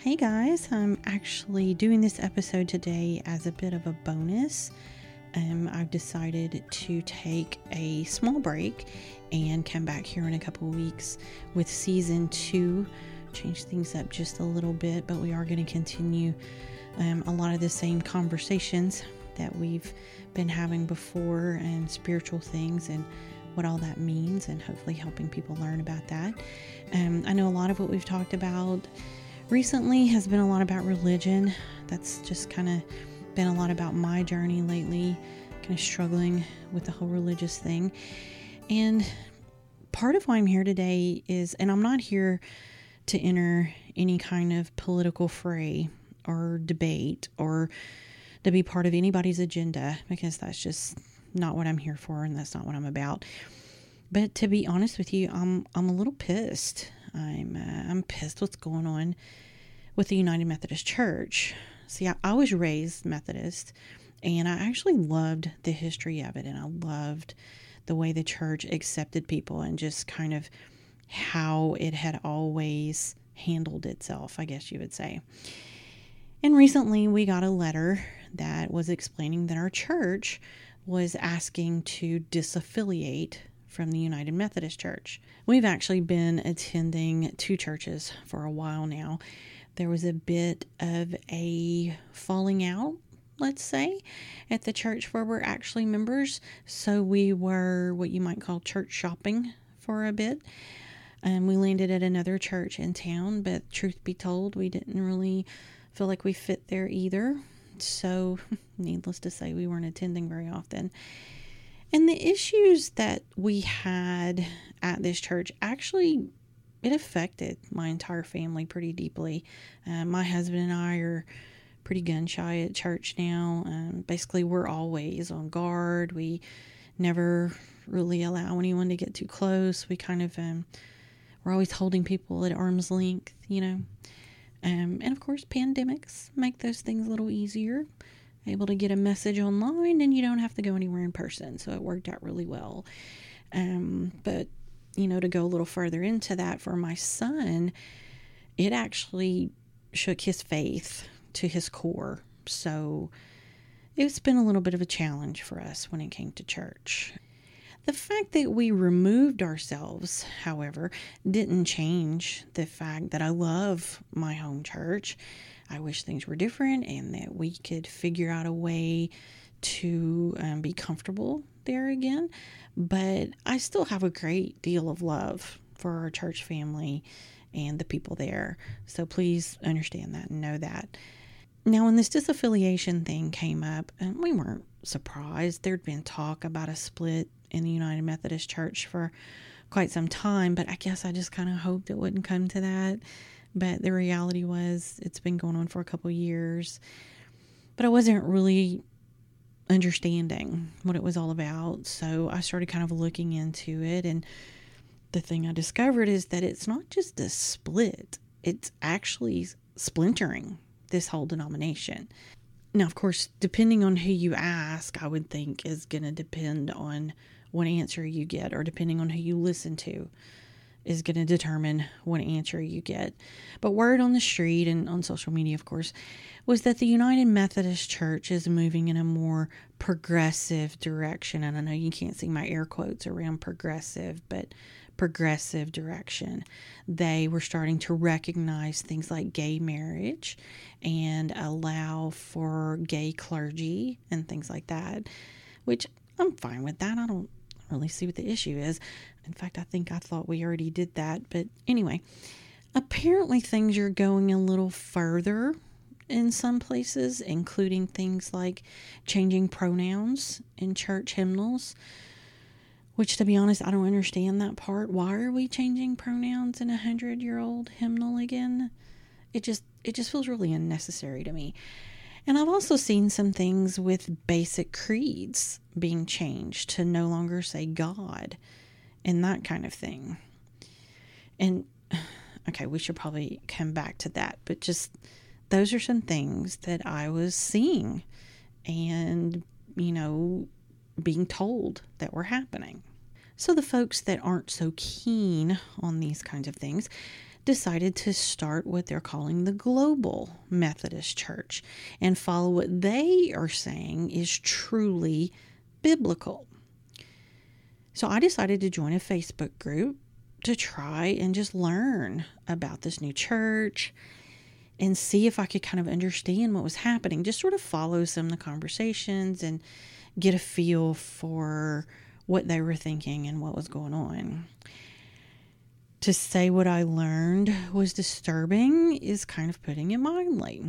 Hey guys, I'm actually doing this episode today as a bit of a bonus. Um, I've decided to take a small break and come back here in a couple weeks with season two. Change things up just a little bit, but we are going to continue um, a lot of the same conversations that we've been having before and spiritual things and what all that means, and hopefully helping people learn about that. Um, I know a lot of what we've talked about recently has been a lot about religion. That's just kind of been a lot about my journey lately, kind of struggling with the whole religious thing. And part of why I'm here today is, and I'm not here to enter any kind of political fray or debate or to be part of anybody's agenda because that's just not what I'm here for and that's not what I'm about. But to be honest with you, I'm I'm a little pissed I'm uh, I'm pissed what's going on with the United Methodist Church. See, I, I was raised Methodist, and I actually loved the history of it, and I loved the way the church accepted people and just kind of how it had always handled itself, I guess you would say. And recently we got a letter that was explaining that our church was asking to disaffiliate from the United Methodist Church. We've actually been attending two churches for a while now. There was a bit of a falling out, let's say, at the church where we're actually members. So we were what you might call church shopping for a bit. And we landed at another church in town, but truth be told, we didn't really feel like we fit there either. So, needless to say, we weren't attending very often. And the issues that we had at this church actually it affected my entire family pretty deeply. Uh, my husband and I are pretty gun shy at church now. Um, basically, we're always on guard. We never really allow anyone to get too close. We kind of um, we're always holding people at arm's length, you know. Um, and of course, pandemics make those things a little easier able to get a message online and you don't have to go anywhere in person. So it worked out really well. Um, but, you know, to go a little further into that for my son, it actually shook his faith to his core. So it's been a little bit of a challenge for us when it came to church. The fact that we removed ourselves, however, didn't change the fact that I love my home church I wish things were different and that we could figure out a way to um, be comfortable there again. But I still have a great deal of love for our church family and the people there. So please understand that and know that. Now, when this disaffiliation thing came up, um, we weren't surprised. There'd been talk about a split in the United Methodist Church for quite some time, but I guess I just kind of hoped it wouldn't come to that. But the reality was, it's been going on for a couple years. But I wasn't really understanding what it was all about. So I started kind of looking into it. And the thing I discovered is that it's not just a split, it's actually splintering this whole denomination. Now, of course, depending on who you ask, I would think is going to depend on what answer you get or depending on who you listen to is going to determine what answer you get. But word on the street and on social media, of course, was that the United Methodist Church is moving in a more progressive direction. And I know you can't see my air quotes around progressive, but progressive direction. They were starting to recognize things like gay marriage and allow for gay clergy and things like that, which I'm fine with that. I don't really see what the issue is. In fact, I think I thought we already did that. But anyway, apparently things are going a little further in some places, including things like changing pronouns in church hymnals. Which, to be honest, I don't understand that part. Why are we changing pronouns in a hundred year old hymnal again? It just it just feels really unnecessary to me. And I've also seen some things with basic creeds being changed to no longer say God and that kind of thing. And okay, we should probably come back to that, but just those are some things that I was seeing and, you know, being told that were happening. So, the folks that aren't so keen on these kinds of things decided to start what they're calling the Global Methodist Church and follow what they are saying is truly biblical. So I decided to join a Facebook group to try and just learn about this new church and see if I could kind of understand what was happening, just sort of follow some of the conversations and get a feel for what they were thinking and what was going on to say what I learned was disturbing is kind of putting it mildly.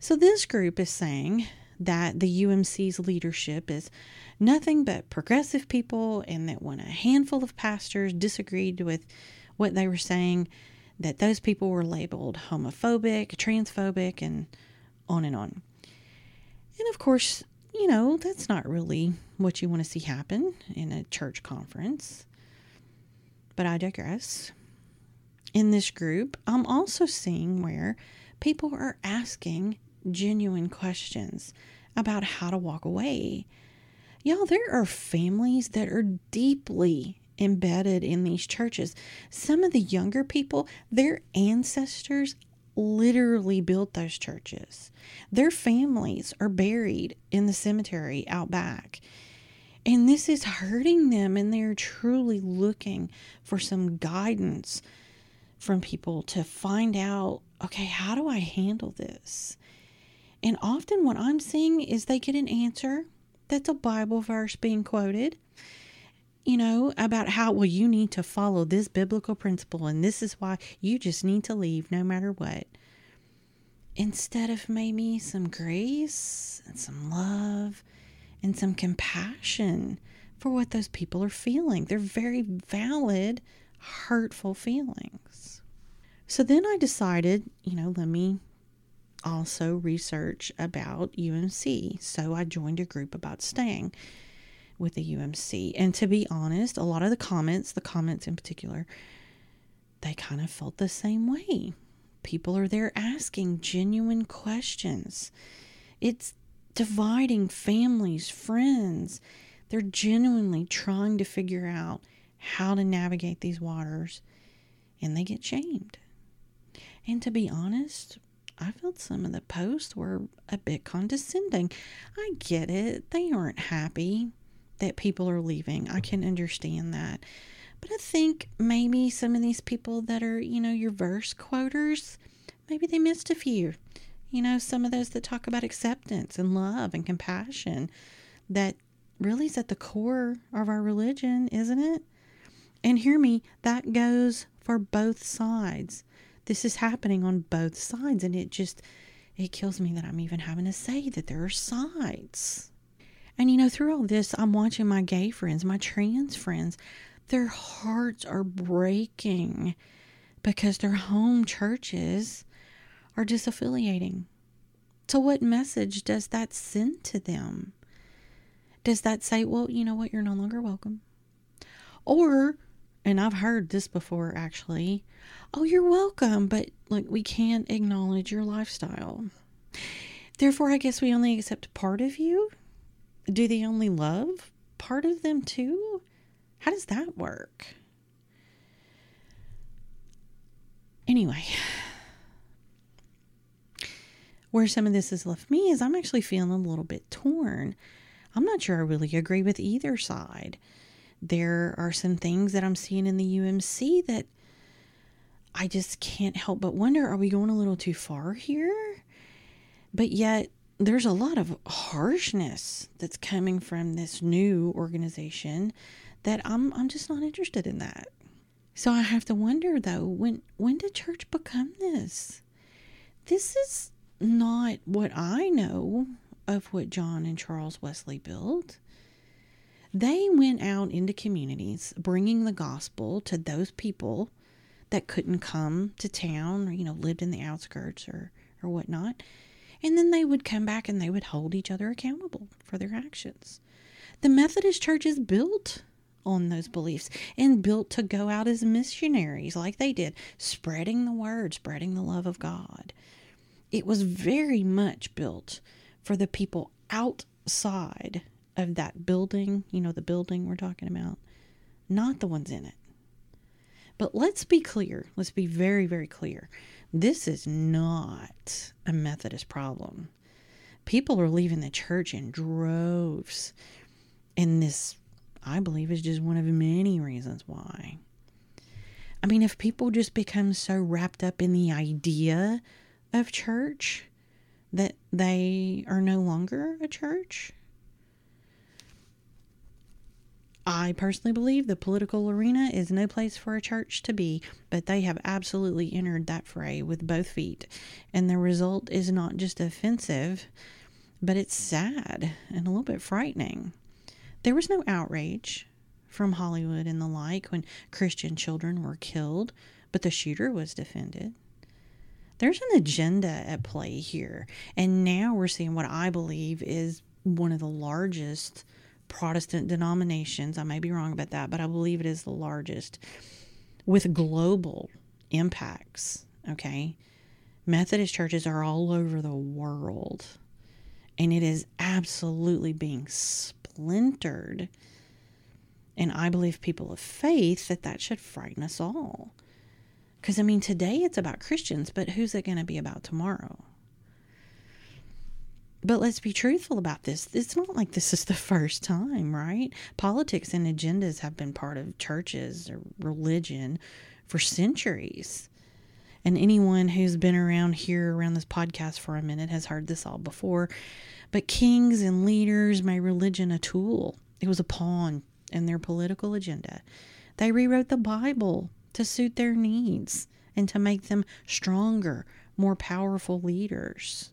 So, this group is saying that the UMC's leadership is nothing but progressive people, and that when a handful of pastors disagreed with what they were saying, that those people were labeled homophobic, transphobic, and on and on. And of course, you know, that's not really what you want to see happen in a church conference. But I digress. In this group, I'm also seeing where people are asking genuine questions about how to walk away. Y'all, there are families that are deeply embedded in these churches. Some of the younger people, their ancestors literally built those churches. Their families are buried in the cemetery out back. And this is hurting them, and they're truly looking for some guidance from people to find out okay, how do I handle this? And often, what I'm seeing is they get an answer that's a Bible verse being quoted, you know, about how, well, you need to follow this biblical principle, and this is why you just need to leave no matter what. Instead of maybe some grace and some love and some compassion for what those people are feeling. They're very valid, hurtful feelings. So then I decided, you know, let me also research about UMC. So I joined a group about staying with the UMC. And to be honest, a lot of the comments, the comments in particular, they kind of felt the same way. People are there asking genuine questions. It's dividing families, friends. They're genuinely trying to figure out how to navigate these waters and they get shamed. And to be honest, I felt some of the posts were a bit condescending. I get it. They aren't happy that people are leaving. I can understand that. But I think maybe some of these people that are, you know, your verse quoters, maybe they missed a few. You know, some of those that talk about acceptance and love and compassion that really is at the core of our religion, isn't it? And hear me, that goes for both sides. This is happening on both sides, and it just it kills me that I'm even having to say that there are sides. And you know, through all this, I'm watching my gay friends, my trans friends, their hearts are breaking because their home churches are disaffiliating. So, what message does that send to them? Does that say, well, you know what, you're no longer welcome? Or, and I've heard this before actually, oh, you're welcome, but like we can't acknowledge your lifestyle. Therefore, I guess we only accept part of you? Do they only love part of them too? How does that work? Anyway, where some of this has left me is I'm actually feeling a little bit torn. I'm not sure I really agree with either side. There are some things that I'm seeing in the UMC that I just can't help but wonder are we going a little too far here? But yet, there's a lot of harshness that's coming from this new organization that I'm I'm just not interested in that. So I have to wonder though, when when did church become this? This is not what I know of what John and Charles Wesley built. They went out into communities bringing the gospel to those people that couldn't come to town or, you know, lived in the outskirts or, or whatnot. And then they would come back and they would hold each other accountable for their actions. The Methodist Church is built on those beliefs and built to go out as missionaries like they did, spreading the word, spreading the love of God it was very much built for the people outside of that building, you know, the building we're talking about, not the ones in it. But let's be clear. Let's be very, very clear. This is not a Methodist problem. People are leaving the church in droves. And this, I believe, is just one of many reasons why. I mean, if people just become so wrapped up in the idea of church that they are no longer a church, I personally believe the political arena is no place for a church to be, but they have absolutely entered that fray with both feet. And the result is not just offensive, but it's sad and a little bit frightening. There was no outrage from Hollywood and the like when Christian children were killed, but the shooter was defended. There's an agenda at play here, and now we're seeing what I believe is one of the largest Protestant denominations. I may be wrong about that, but I believe it is the largest with global impacts. Okay. Methodist churches are all over the world, and it is absolutely being splintered. And I believe people of faith that that should frighten us all. Because, I mean, today it's about Christians, but who's it going to be about tomorrow? But let's be truthful about this. It's not like this is the first time, right? Politics and agendas have been part of churches or religion for centuries. And anyone who's been around here, around this podcast for a minute, has heard this all before. But kings and leaders made religion a tool, it was a pawn in their political agenda. They rewrote the Bible to suit their needs and to make them stronger, more powerful leaders.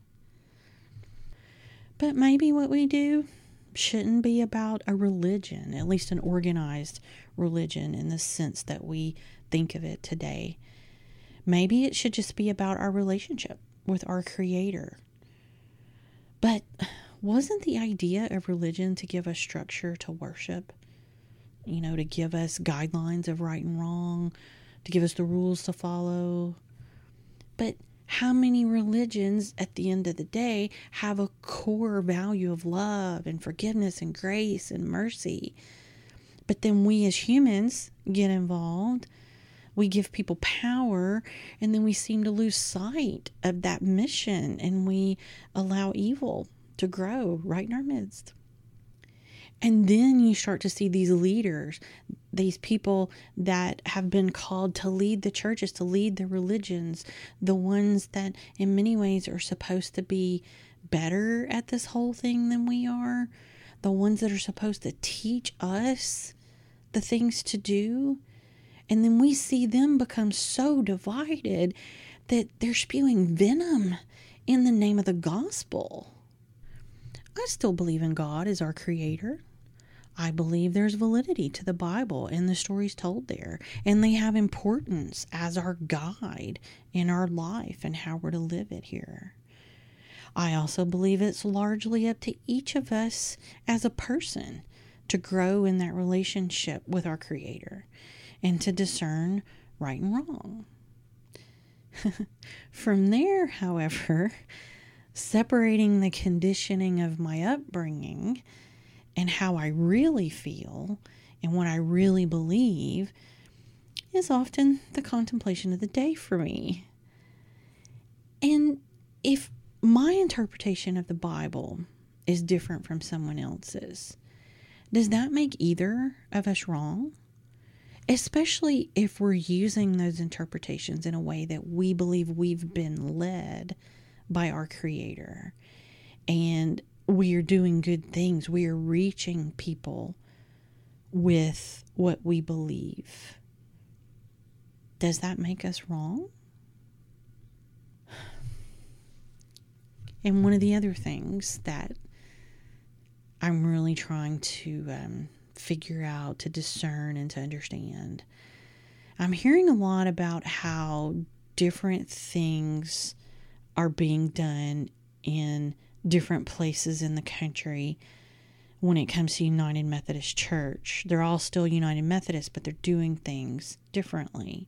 But maybe what we do shouldn't be about a religion, at least an organized religion in the sense that we think of it today. Maybe it should just be about our relationship with our Creator. But wasn't the idea of religion to give us structure to worship? You know, to give us guidelines of right and wrong, to give us the rules to follow. But how many religions at the end of the day have a core value of love and forgiveness and grace and mercy? But then we as humans get involved. We give people power, and then we seem to lose sight of that mission and we allow evil to grow right in our midst. And then you start to see these leaders, these people that have been called to lead the churches, to lead the religions, the ones that in many ways are supposed to be better at this whole thing than we are, the ones that are supposed to teach us the things to do. And then we see them become so divided that they're spewing venom in the name of the gospel. I still believe in God as our creator. I believe there's validity to the Bible and the stories told there, and they have importance as our guide in our life and how we're to live it here. I also believe it's largely up to each of us as a person to grow in that relationship with our Creator and to discern right and wrong. From there, however, separating the conditioning of my upbringing and how I really feel and what I really believe is often the contemplation of the day for me. And if my interpretation of the Bible is different from someone else's, does that make either of us wrong? Especially if we're using those interpretations in a way that we believe we've been led by our Creator. And we are doing good things. We are reaching people with what we believe. Does that make us wrong? And one of the other things that I'm really trying to um, figure out, to discern, and to understand, I'm hearing a lot about how different things are being done in different places in the country when it comes to United Methodist Church. They're all still United Methodist, but they're doing things differently.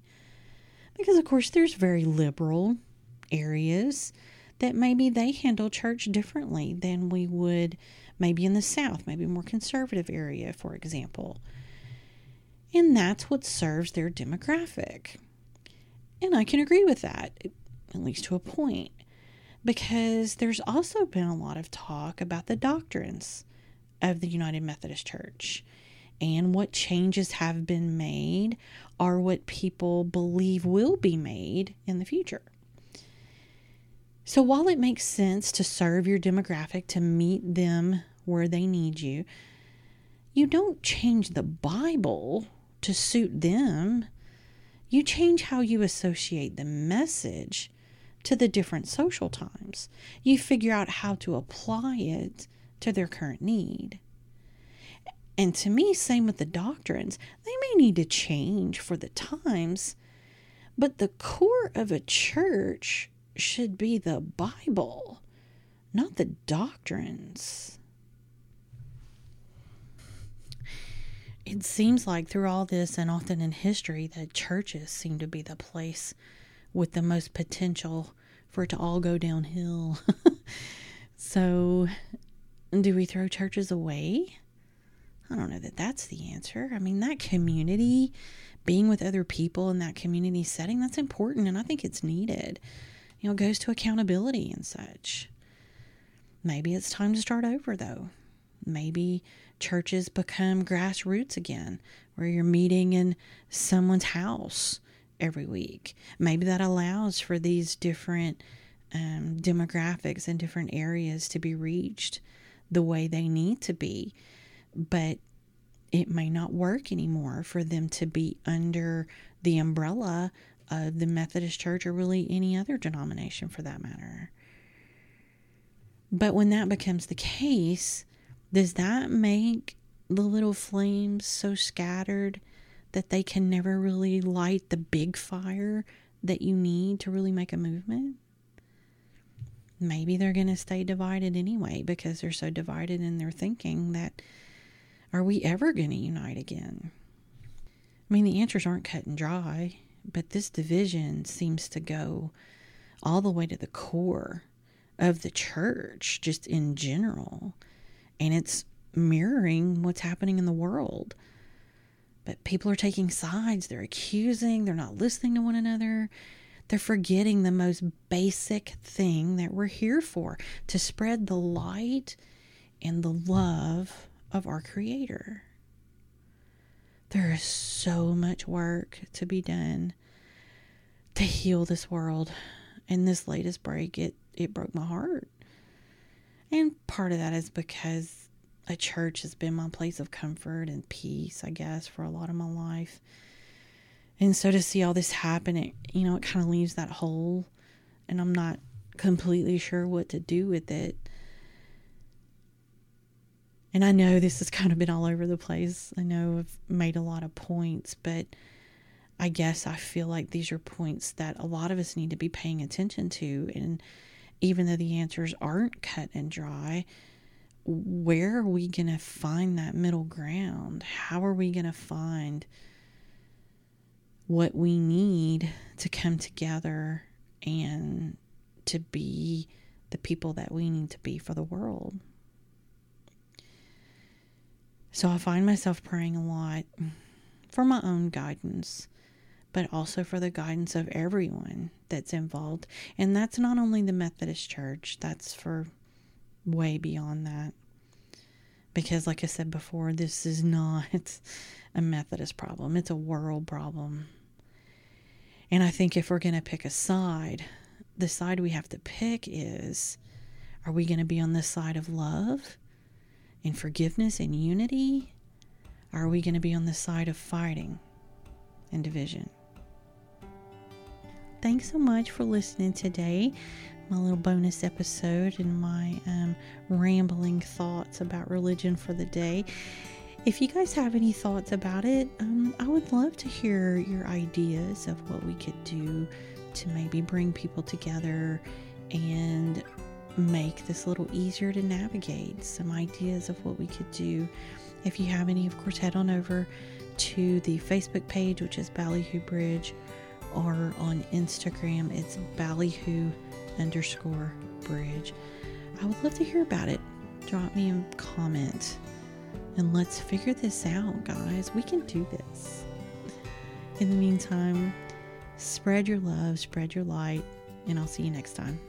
Because, of course, there's very liberal areas that maybe they handle church differently than we would maybe in the South, maybe a more conservative area, for example. And that's what serves their demographic. And I can agree with that, at least to a point, because there's also been a lot of talk about the doctrines of the United Methodist Church and what changes have been made or what people believe will be made in the future. So, while it makes sense to serve your demographic to meet them where they need you, you don't change the Bible to suit them. You change how you associate the message to the different social times. You figure out how to apply it to their current need. And to me, same with the doctrines. They may need to change for the times, but the core of a church should be the Bible, not the doctrines. It seems like through all this and often in history that churches seem to be the place with the most potential for it to all go downhill. so, do we throw churches away? I don't know that that's the answer. I mean, that community, being with other people in that community setting, that's important and I think it's needed. You know, goes to accountability and such. Maybe it's time to start over though. Maybe churches become grassroots again, where you're meeting in someone's house every week. Maybe that allows for these different um, demographics and different areas to be reached the way they need to be. But it may not work anymore for them to be under the umbrella of the Methodist Church or really any other denomination for that matter. But when that becomes the case, does that make the little flames so scattered that they can never really light the big fire that you need to really make a movement? Maybe they're going to stay divided anyway because they're so divided in their thinking that are we ever going to unite again? I mean, the answers aren't cut and dry, but this division seems to go all the way to the core of the church, just in general. And it's mirroring what's happening in the world. But people are taking sides, they're accusing, they're not listening to one another. They're forgetting the most basic thing that we're here for to spread the light and the love of our Creator. There is so much work to be done to heal this world. And this latest break, it, it broke my heart. And part of that is because a church has been my place of comfort and peace, I guess, for a lot of my life. And so to see all this happen, it, you know, it kind of leaves that hole. And I'm not completely sure what to do with it. And I know this has kind of been all over the place. I know I've made a lot of points, but I guess I feel like these are points that a lot of us need to be paying attention to. And even though the answers aren't cut and dry, where are we going to find that middle ground? How are we going to find what we need to come together and to be the people that we need to be for the world? So I find myself praying a lot for my own guidance, but also for the guidance of everyone that's involved. And that's not only the Methodist Church, that's for way beyond that. Because, like I said before, this is not a Methodist problem, it's a world problem. And I think if we're going to pick a side, the side we have to pick is are we going to be on the side of love? and forgiveness and unity? Or are we going to be on the side of fighting and division? Thanks so much for listening today. My little bonus episode and my um, rambling thoughts about religion for the day. If you guys have any thoughts about it, um, I would love to hear your ideas of what we could do to maybe bring people together and make this a little easier to navigate, some ideas of what we could do. If you have any, of course, head on over to the Facebook page, which is Ballyhoo Bridge, or on Instagram, it's Ballyhoo underscore bridge. I would love to hear about it. Drop me a comment And let's figure this out, guys. We can do this. In the meantime, spread your love, spread your light, and I'll see you next time.